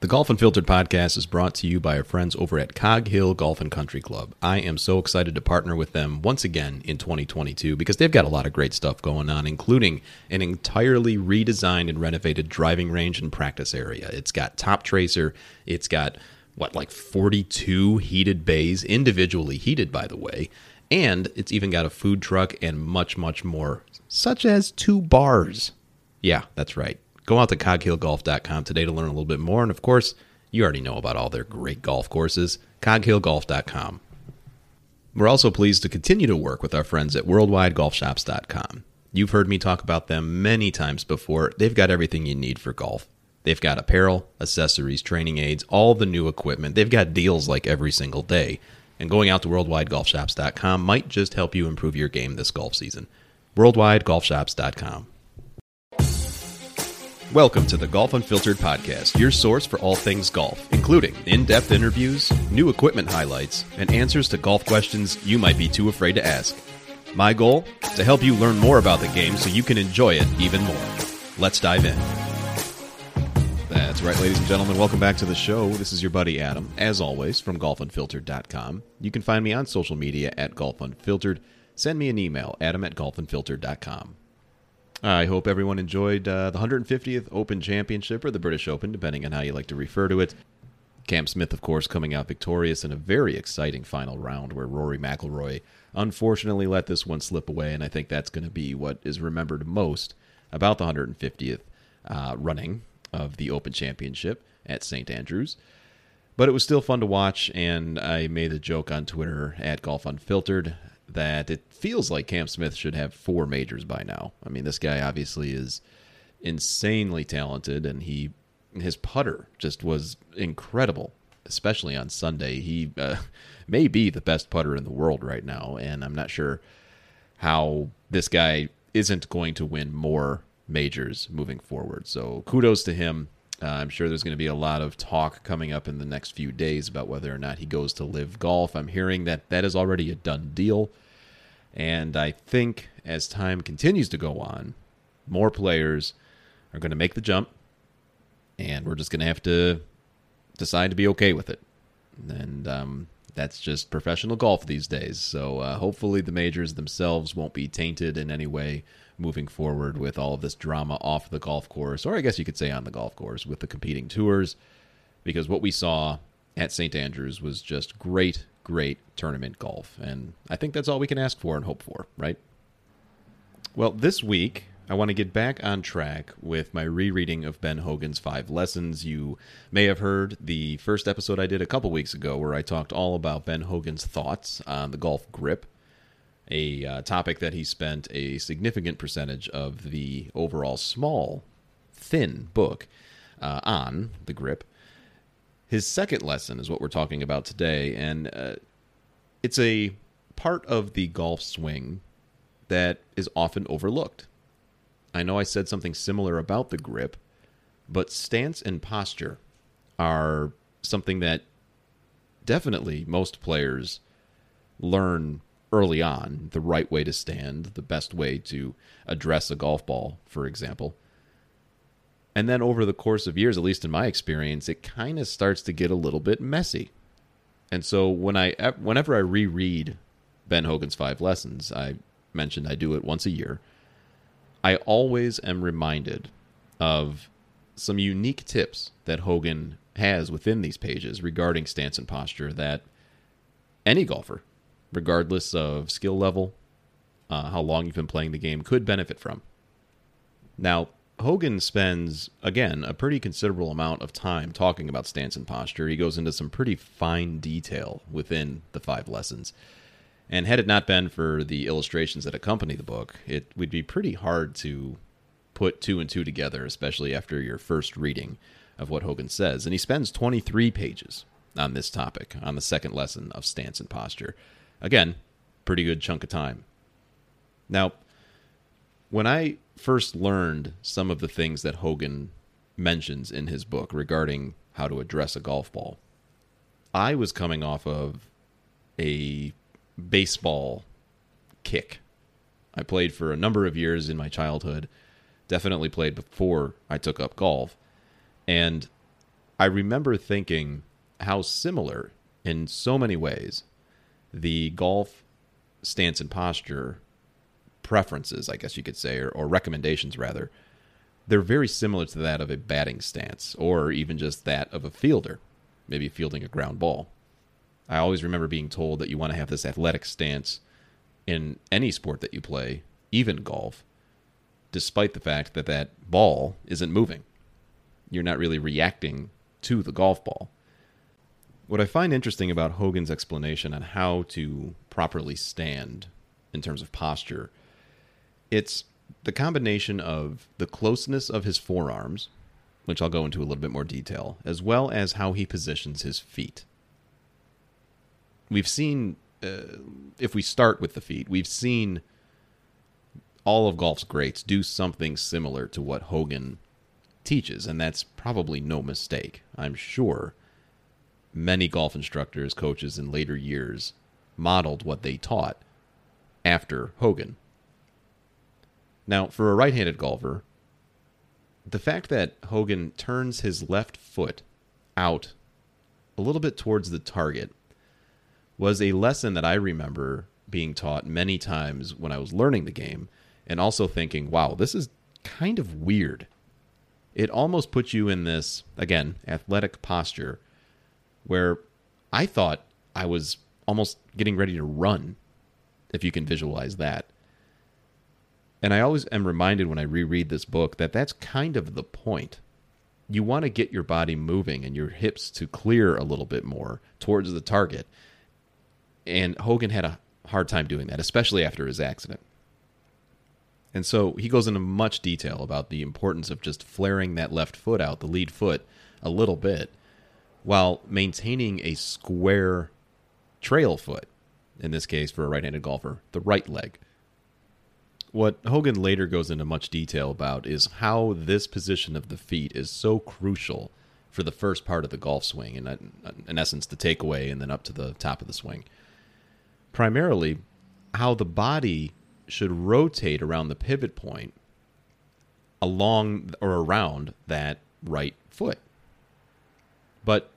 The Golf Unfiltered podcast is brought to you by our friends over at Cog Hill Golf and Country Club. I am so excited to partner with them once again in 2022 because they've got a lot of great stuff going on, including an entirely redesigned and renovated driving range and practice area. It's got Top Tracer, it's got what, like 42 heated bays, individually heated, by the way, and it's even got a food truck and much, much more, such as two bars. Yeah, that's right Go out to coghillgolf.com today to learn a little bit more. And of course, you already know about all their great golf courses. coghillgolf.com. We're also pleased to continue to work with our friends at worldwidegolfshops.com. You've heard me talk about them many times before. They've got everything you need for golf. They've got apparel, accessories, training aids, all the new equipment. They've got deals like every single day. And going out to worldwidegolfshops.com might just help you improve your game this golf season. worldwidegolfshops.com. Welcome to the Golf Unfiltered podcast, your source for all things golf, including in depth interviews, new equipment highlights, and answers to golf questions you might be too afraid to ask. My goal? To help you learn more about the game so you can enjoy it even more. Let's dive in. That's right, ladies and gentlemen. Welcome back to the show. This is your buddy Adam, as always, from golfunfiltered.com. You can find me on social media at golfunfiltered. Send me an email, adam at golfunfiltered.com. I hope everyone enjoyed uh, the 150th Open Championship or the British Open, depending on how you like to refer to it. Cam Smith, of course, coming out victorious in a very exciting final round where Rory McIlroy unfortunately let this one slip away, and I think that's going to be what is remembered most about the 150th uh, running of the Open Championship at St. Andrews. But it was still fun to watch, and I made the joke on Twitter at Golf Unfiltered that it feels like Cam Smith should have four majors by now. I mean, this guy obviously is insanely talented, and he his putter just was incredible, especially on Sunday. He uh, may be the best putter in the world right now, and I'm not sure how this guy isn't going to win more majors moving forward. So kudos to him. Uh, I'm sure there's going to be a lot of talk coming up in the next few days about whether or not he goes to LIV golf. I'm hearing that that is already a done deal. And I think as time continues to go on, more players are going to make the jump. And we're just going to have to decide to be okay with it. And um, that's just professional golf these days. So uh, hopefully the majors themselves won't be tainted in any way moving forward with all of this drama off the golf course, or I guess you could say on the golf course with the competing tours, because what we saw at St. Andrews was just great, great tournament golf. And I think that's all we can ask for and hope for, right? Well, this week, I want to get back on track with my rereading of Ben Hogan's Five Lessons. You may have heard the first episode I did a couple weeks ago where I talked all about Ben Hogan's thoughts on the golf grip a uh, topic that he spent a significant percentage of the overall small, thin book uh, on the grip. His second lesson is what we're talking about today, and uh, it's a part of the golf swing that is often overlooked. I know I said something similar about the grip, but stance and posture are something that definitely most players learn early on the right way to stand, the best way to address a golf ball, for example. And then over the course of years, at least in my experience, it kind of starts to get a little bit messy. And so when I whenever I reread Ben Hogan's 5 lessons, I mentioned I do it once a year. I always am reminded of some unique tips that Hogan has within these pages regarding stance and posture that any golfer regardless of skill level, uh, how long you've been playing the game, could benefit from. Now, Hogan spends, again, a pretty considerable amount of time talking about stance and posture. He goes into some pretty fine detail within the five lessons. And had it not been for the illustrations that accompany the book, it would be pretty hard to put two and two together, especially after your first reading of what Hogan says. And he spends 23 pages on this topic, on the second lesson of stance and posture. Again, pretty good chunk of time. Now, when I first learned some of the things that Hogan mentions in his book regarding how to address a golf ball, I was coming off of a baseball kick. I played for a number of years in my childhood, definitely played before I took up golf. And I remember thinking how similar, in so many ways, the golf stance and posture preferences, I guess you could say, or, or recommendations rather, they're very similar to that of a batting stance or even just that of a fielder, maybe fielding a ground ball. I always remember being told that you want to have this athletic stance in any sport that you play, even golf, despite the fact that that ball isn't moving. You're not really reacting to the golf ball. What I find interesting about Hogan's explanation on how to properly stand in terms of posture, it's the combination of the closeness of his forearms, which I'll go into a little bit more detail, as well as how he positions his feet. We've seen, uh, if we start with the feet, we've seen all of golf's greats do something similar to what Hogan teaches, and that's probably no mistake. I'm sure many golf instructors, coaches in later years modeled what they taught after Hogan. Now, for a right handed golfer, the fact that Hogan turns his left foot out a little bit towards the target was a lesson that I remember being taught many times when I was learning the game and also thinking, wow, this is kind of weird. It almost puts you in this, again, athletic posture where I thought I was almost getting ready to run, if you can visualize that. And I always am reminded when I reread this book that that's kind of the point. You want to get your body moving and your hips to clear a little bit more towards the target. And Hogan had a hard time doing that, especially after his accident. And so he goes into much detail about the importance of just flaring that left foot out, the lead foot, a little bit, while maintaining a square trail foot, in this case for a right handed golfer, the right leg. What Hogan later goes into much detail about is how this position of the feet is so crucial for the first part of the golf swing, and in essence, the takeaway and then up to the top of the swing. Primarily, how the body should rotate around the pivot point along or around that right foot. But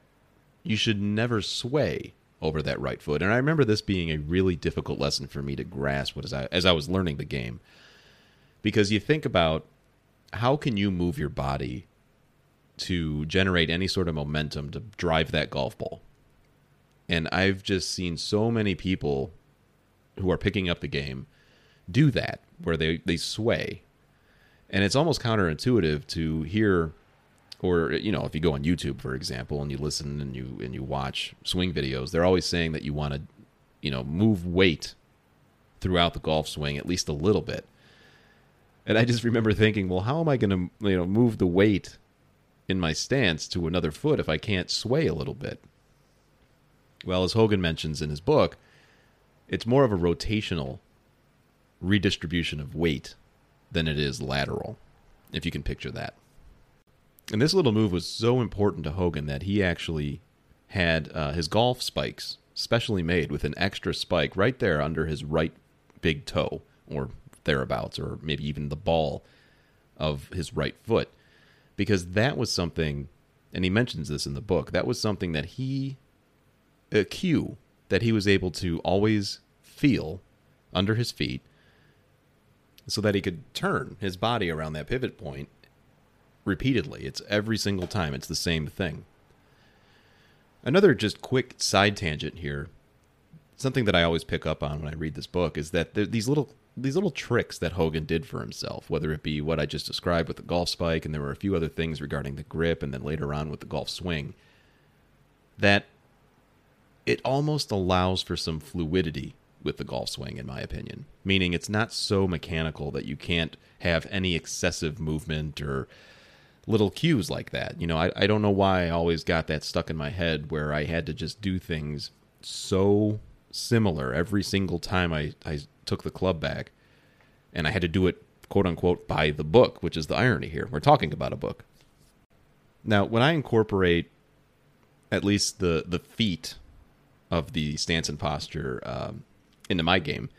you should never sway over that right foot. And I remember this being a really difficult lesson for me to grasp as I, as I was learning the game. Because you think about how can you move your body to generate any sort of momentum to drive that golf ball? And I've just seen so many people who are picking up the game do that, where they, they sway. And it's almost counterintuitive to hear or you know if you go on youtube for example and you listen and you and you watch swing videos they're always saying that you want to you know move weight throughout the golf swing at least a little bit. And i just remember thinking well how am i going to you know move the weight in my stance to another foot if i can't sway a little bit? Well as hogan mentions in his book it's more of a rotational redistribution of weight than it is lateral if you can picture that and this little move was so important to Hogan that he actually had uh, his golf spikes specially made with an extra spike right there under his right big toe or thereabouts, or maybe even the ball of his right foot. Because that was something, and he mentions this in the book, that was something that he, a cue that he was able to always feel under his feet so that he could turn his body around that pivot point repeatedly. It's every single time. It's the same thing. Another just quick side tangent here. Something that I always pick up on when I read this book is that these little these little tricks that Hogan did for himself, whether it be what I just described with the golf spike, and there were a few other things regarding the grip, and then later on with the golf swing, that it almost allows for some fluidity with the golf swing, in my opinion. Meaning it's not so mechanical that you can't have any excessive movement or little cues like that. You know, I, I don't know why I always got that stuck in my head where I had to just do things so similar every single time I, I took the club back. And I had to do it, quote unquote, by the book, which is the irony here. We're talking about a book. Now, when I incorporate at least the, the feet of the stance and posture um, into my game,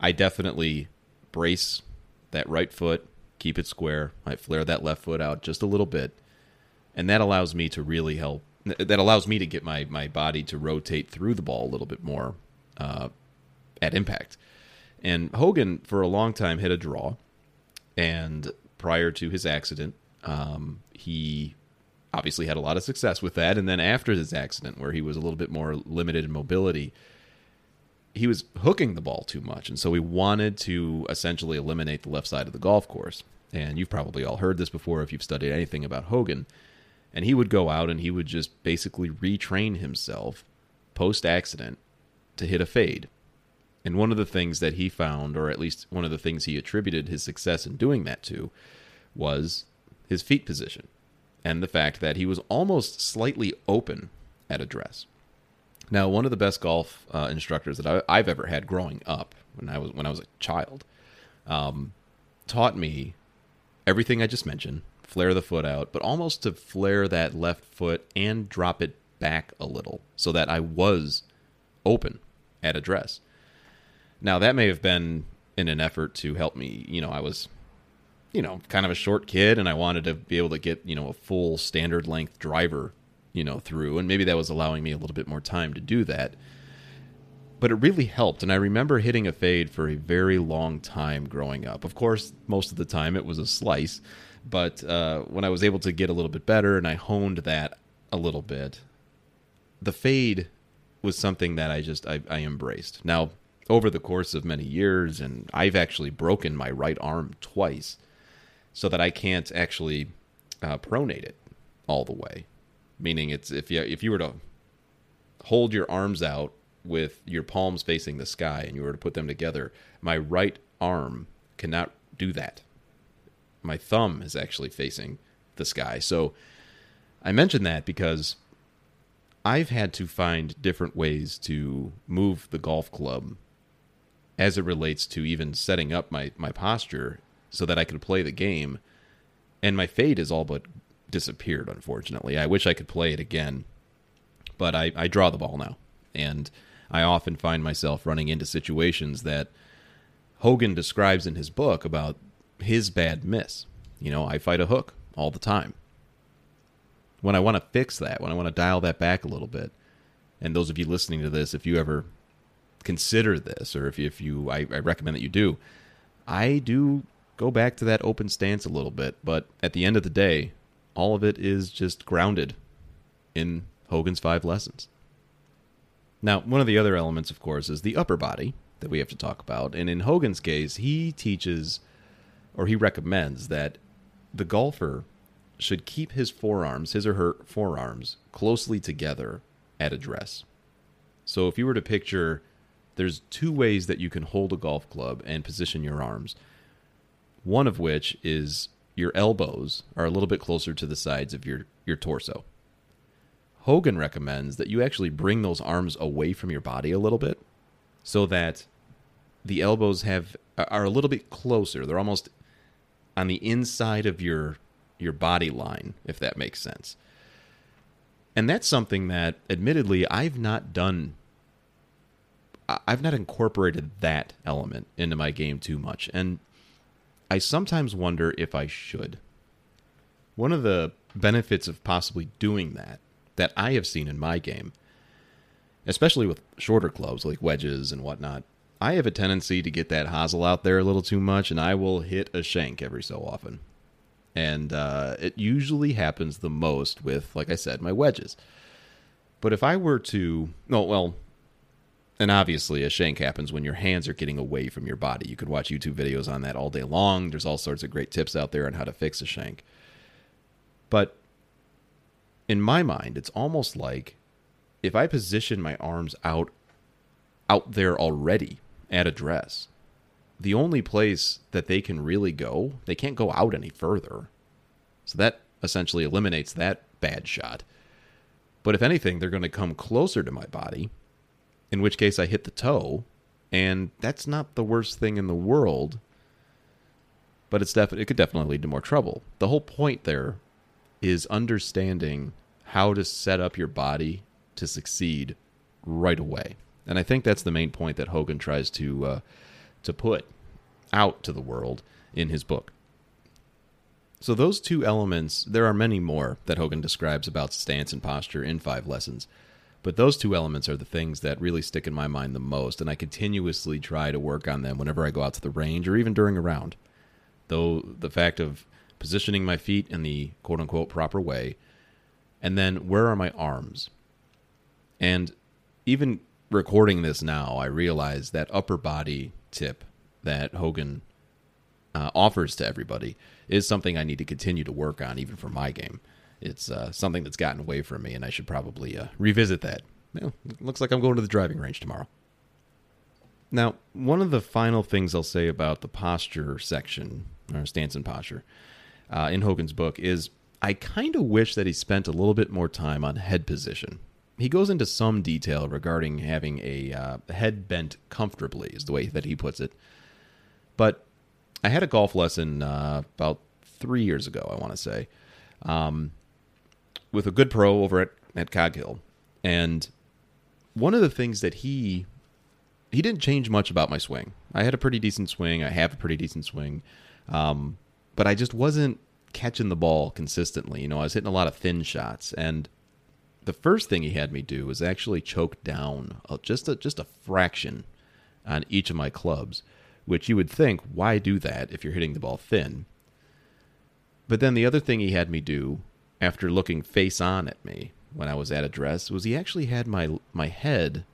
I definitely brace that right foot, keep it square. I flare that left foot out just a little bit, and that allows me to really help. That allows me to get my my body to rotate through the ball a little bit more uh, at impact. And Hogan, for a long time, hit a draw, and prior to his accident, um, he obviously had a lot of success with that. And then after his accident, where he was a little bit more limited in mobility, he was hooking the ball too much, and so he wanted to essentially eliminate the left side of the golf course. And you've probably all heard this before if you've studied anything about Hogan. And he would go out and he would just basically retrain himself post accident to hit a fade. And one of the things that he found, or at least one of the things he attributed his success in doing that to, was his feet position and the fact that he was almost slightly open at address. Now, one of the best golf uh, instructors that I, have ever had growing up, when I was when I was a child, um, taught me everything I just mentioned. Flare the foot out, but almost to flare that left foot and drop it back a little, so that I was open at address. Now, that may have been in an effort to help me. You know, I was, you know, kind of a short kid, and I wanted to be able to get you know a full standard length driver you know, through, and maybe that was allowing me a little bit more time to do that. But it really helped, and I remember hitting a fade for a very long time growing up. Of course, most of the time it was a slice, but uh, when I was able to get a little bit better and I honed that a little bit, the fade was something that I just I, I embraced. Now, over the course of many years, and I've actually broken my right arm twice, so that I can't actually uh, pronate it all the way meaning it's if you if you were to hold your arms out with your palms facing the sky and you were to put them together, my right arm cannot do that. My thumb is actually facing the sky. So I mention that because I've had to find different ways to move the golf club as it relates to even setting up my, my posture so that I could play the game. And my fade is all but disappeared, unfortunately. I wish I could play it again, but I, I draw the ball now. And I often find myself running into situations that Hogan describes in his book about his bad miss. You know, I fight a hook all the time. When I want to fix that, when I want to dial that back a little bit, and those of you listening to this, if you ever consider this, or if you, if you I, I recommend that you do, I do go back to that open stance a little bit. But at the end of the day, all of it is just grounded in Hogan's five lessons. Now, one of the other elements, of course, is the upper body that we have to talk about. And in Hogan's case, he teaches or he recommends that the golfer should keep his forearms, his or her forearms, closely together at address. So if you were to picture, there's two ways that you can hold a golf club and position your arms. One of which is your elbows are a little bit closer to the sides of your, your torso. Hogan recommends that you actually bring those arms away from your body a little bit so that the elbows have are a little bit closer. They're almost on the inside of your your body line, if that makes sense. And that's something that admittedly I've not done I've not incorporated that element into my game too much. And I sometimes wonder if I should. One of the benefits of possibly doing that, that I have seen in my game, especially with shorter clubs like wedges and whatnot, I have a tendency to get that hosel out there a little too much, and I will hit a shank every so often. And uh, it usually happens the most with, like I said, my wedges. But if I were to, no, well, and obviously, a shank happens when your hands are getting away from your body. You can watch YouTube videos on that all day long. There's all sorts of great tips out there on how to fix a shank. But in my mind, it's almost like if I position my arms out out there already at address, the only place that they can really go, they can't go out any further. So that essentially eliminates that bad shot. But if anything, they're going to come closer to my body, in which case I hit the toe, and that's not the worst thing in the world. But it's def- it could definitely lead to more trouble. The whole point there is understanding how to set up your body to succeed right away. And I think that's the main point that Hogan tries to uh, to put out to the world in his book. So those two elements, there are many more that Hogan describes about stance and posture in five lessons. But those two elements are the things that really stick in my mind the most, and I continuously try to work on them whenever I go out to the range or even during a round. Though the fact of positioning my feet in the quote unquote proper way, and then where are my arms? And even recording this now, I realize that upper body tip that Hogan uh, offers to everybody is something I need to continue to work on, even for my game. It's uh, something that's gotten away from me, and I should probably uh, revisit that. Looks like I'm going to the driving range tomorrow. Now, one of the final things I'll say about the posture section, or stance and posture, uh, in Hogan's book is I kind of wish that he spent a little bit more time on head position. He goes into some detail regarding having a uh, head bent comfortably, is the way that he puts it. But I had a golf lesson uh, about three years ago, I want to say, um, with a good pro over at, at Cog Hill. And one of the things that he he didn't change much about my swing. I had a pretty decent swing. I have a pretty decent swing, um, but I just wasn't catching the ball consistently. You know, I was hitting a lot of thin shots, and the first thing he had me do was actually choke down just a just a fraction on each of my clubs which you would think, why do that if you're hitting the ball thin? But then the other thing he had me do after looking face on at me when I was at address was he actually had my my head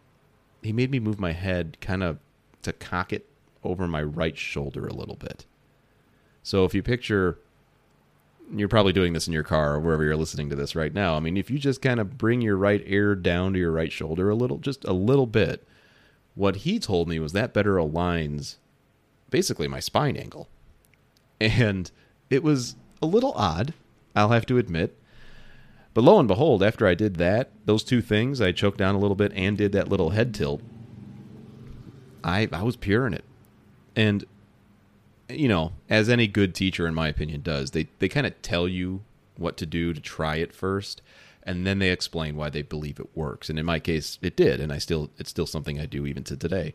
he made me move my head kind of to cock it over my right shoulder a little bit. So if you picture you're probably doing this in your car or wherever you're listening to this right now. I mean, if you just kind of bring your right ear down to your right shoulder a little, just a little bit, what he told me was that better aligns basically my spine angle. And it was a little odd, I'll have to admit. But lo and behold, after I did that, those two things, I choked down a little bit and did that little head tilt. I I was pure in it. And you know, as any good teacher in my opinion does, they they kind of tell you what to do to try it first and then they explain why they believe it works. And in my case, it did, and I still it's still something I do even to today.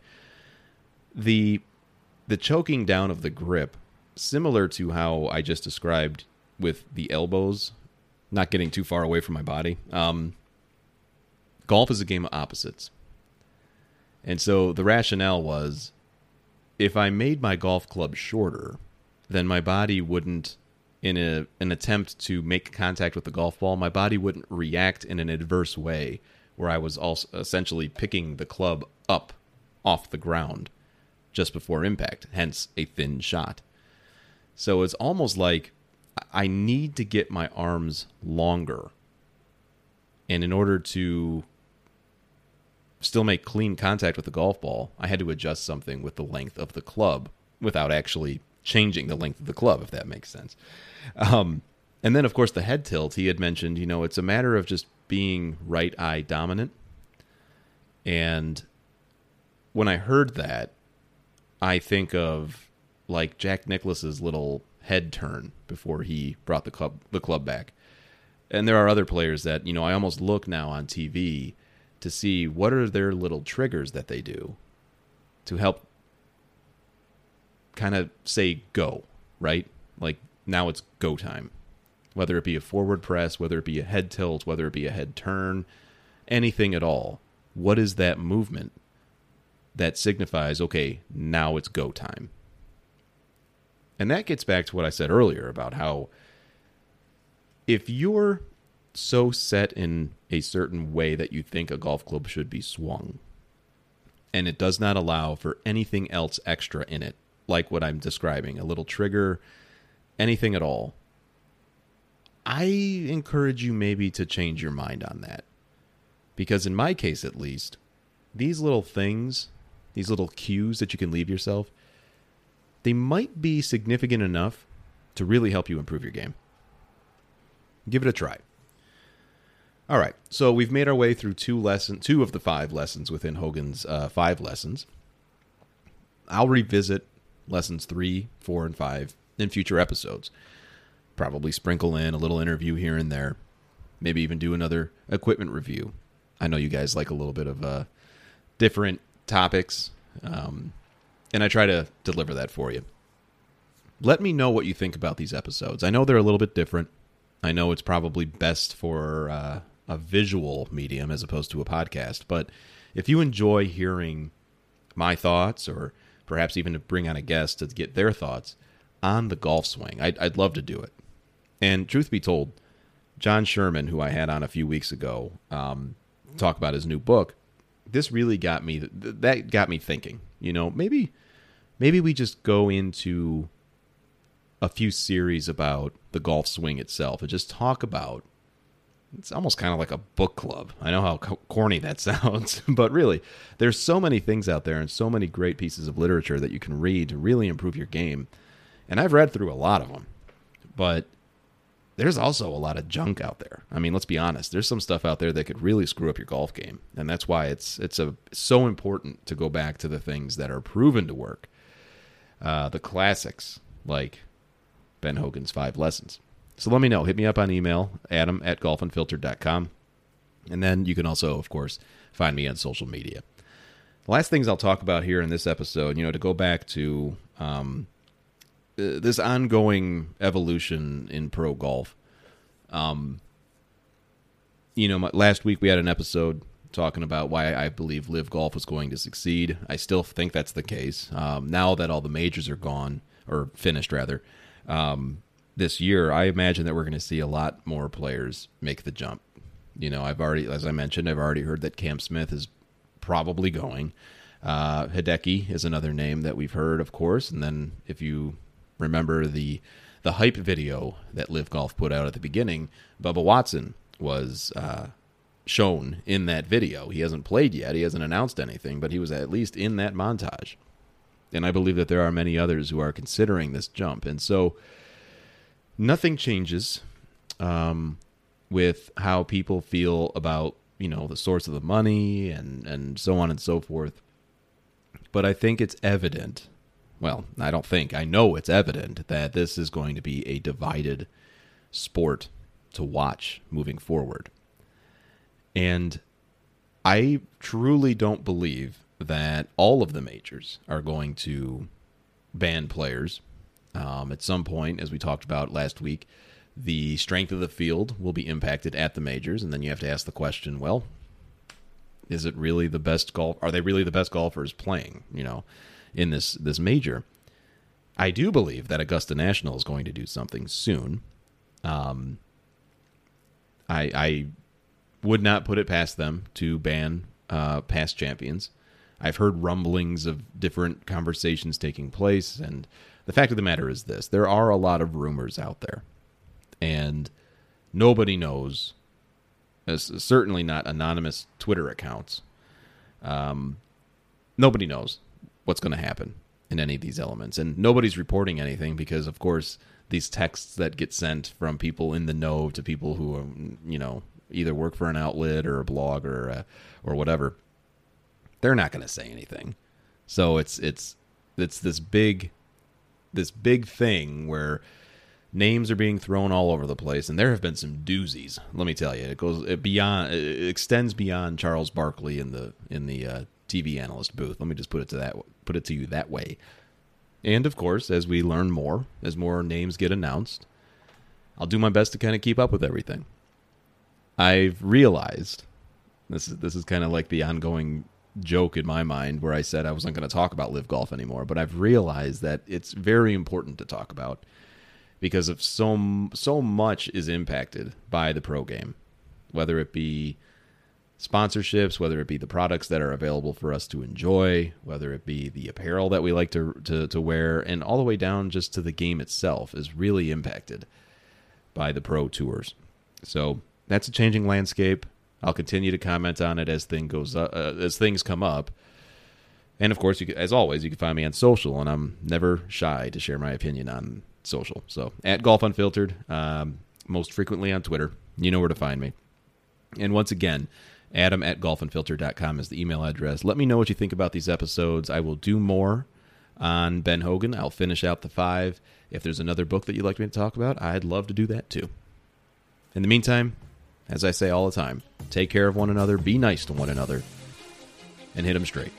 The the choking down of the grip, similar to how I just described with the elbows, not getting too far away from my body. Um, golf is a game of opposites. And so the rationale was if I made my golf club shorter, then my body wouldn't, in a, an attempt to make contact with the golf ball, my body wouldn't react in an adverse way where I was also essentially picking the club up off the ground just before impact, hence a thin shot. So it's almost like I need to get my arms longer. And in order to still make clean contact with the golf ball, I had to adjust something with the length of the club without actually changing the length of the club, if that makes sense. Um, and then, of course, the head tilt, he had mentioned, you know, it's a matter of just being right eye dominant. And when I heard that, I think of like Jack Nicklaus's little head turn before he brought the club the club back. And there are other players that, you know, I almost look now on TV to see what are their little triggers that they do to help kind of say go, right? Like now it's go time. Whether it be a forward press, whether it be a head tilt, whether it be a head turn, anything at all. What is that movement that signifies, okay, now it's go time. And that gets back to what I said earlier about how if you're so set in a certain way that you think a golf club should be swung, and it does not allow for anything else extra in it, like what I'm describing, a little trigger, anything at all, I encourage you maybe to change your mind on that. Because in my case, at least, these little things these little cues that you can leave yourself, they might be significant enough to really help you improve your game. Give it a try. All right, so we've made our way through two lesson, two of the five lessons within Hogan's uh, five lessons. I'll revisit lessons three, four, and five in future episodes. Probably sprinkle in a little interview here and there. Maybe even do another equipment review. I know you guys like a little bit of uh, different topics, um, and I try to deliver that for you. Let me know what you think about these episodes. I know they're a little bit different. I know it's probably best for uh, a visual medium as opposed to a podcast. But if you enjoy hearing my thoughts, or perhaps even to bring on a guest to get their thoughts on the golf swing, I'd, I'd love to do it. And truth be told, John Sherman, who I had on a few weeks ago, um, talk about his new book. This really got me. That got me thinking. You know, maybe, maybe we just go into a few series about the golf swing itself and just talk about it's almost kind of like a book club. I know how corny that sounds, but really, there's so many things out there and so many great pieces of literature that you can read to really improve your game. And I've read through a lot of them, but there's also a lot of junk out there. I mean, let's be honest. There's some stuff out there that could really screw up your golf game, and that's why it's it's a so important to go back to the things that are proven to work. Uh, the classics like Ben Hogan's Five Lessons. So let me know. Hit me up on email, adam at golfunfiltered.com. And then you can also, of course, find me on social media. The last things I'll talk about here in this episode, you know, to go back to um, uh, this ongoing evolution in pro golf. Um, you know, my, last week we had an episode talking about why I believe LIV Golf was going to succeed. I still think that's the case. Um, now that all the majors are gone, or finished rather, um, this year, I imagine that we're going to see a lot more players make the jump. You know, I've already, as I mentioned, I've already heard that Cam Smith is probably going. Uh, Hideki is another name that we've heard, of course. And then if you remember the the hype video that LIV Golf put out at the beginning, Bubba Watson was uh, shown in that video. He hasn't played yet, he hasn't announced anything, but he was at least in that montage. And I believe that there are many others who are considering this jump. And so nothing changes um, with how people feel about you know the source of the money and and so on and so forth. But I think it's evident. Well, I don't think I know it's evident that this is going to be a divided sport to watch moving forward. And I truly don't believe that all of the majors are going to ban players um, at some point, as we talked about last week, the strength of the field will be impacted at the majors, and then you have to ask the question: Well, is it really the best golf? Are they really the best golfers playing? You know, in this this major. I do believe that Augusta National is going to do something soon. Um, I, I would not put it past them to ban uh, past champions. I've heard rumblings of different conversations taking place, and the fact of the matter is this there are a lot of rumors out there, and nobody knows, certainly not anonymous Twitter accounts. Um, nobody knows what's going to happen in any of these elements, and nobody's reporting anything because, of course, these texts that get sent from people in the know to people who, um, you know, either work for an outlet or a blog or uh, or whatever, they're not going to say anything. So it's it's it's this big this big thing where names are being thrown all over the place, and there have been some doozies. Let me tell you, it goes it beyond, it extends beyond Charles Barkley in the in the uh, TV analyst booth. Let me just put it to that put it to you that way. And of course, as we learn more, as more names get announced, I'll do my best to kind of keep up with everything. I've realized this is this is kind of like the ongoing joke in my mind where I said I wasn't going to talk about LIV golf anymore, but I've realized that it's very important to talk about because of so so much is impacted by the pro game, whether it be sponsorships, whether it be the products that are available for us to enjoy, whether it be the apparel that we like to to, to wear, and all the way down just to the game itself is really impacted by the pro tours. So that's a changing landscape. I'll continue to comment on it as thing goes uh, as things come up. And of course, you can, as always, you can find me on social, and I'm never shy to share my opinion on social. So at Golf Unfiltered, um, most frequently on Twitter. You know where to find me. And once again, adam at golfunfiltered.com is the email address. Let me know what you think about these episodes. I will do more on Ben Hogan. I'll finish out the five. If there's another book that you'd like me to talk about, I'd love to do that too. In the meantime, as I say all the time, take care of one another, be nice to one another, and hit them straight.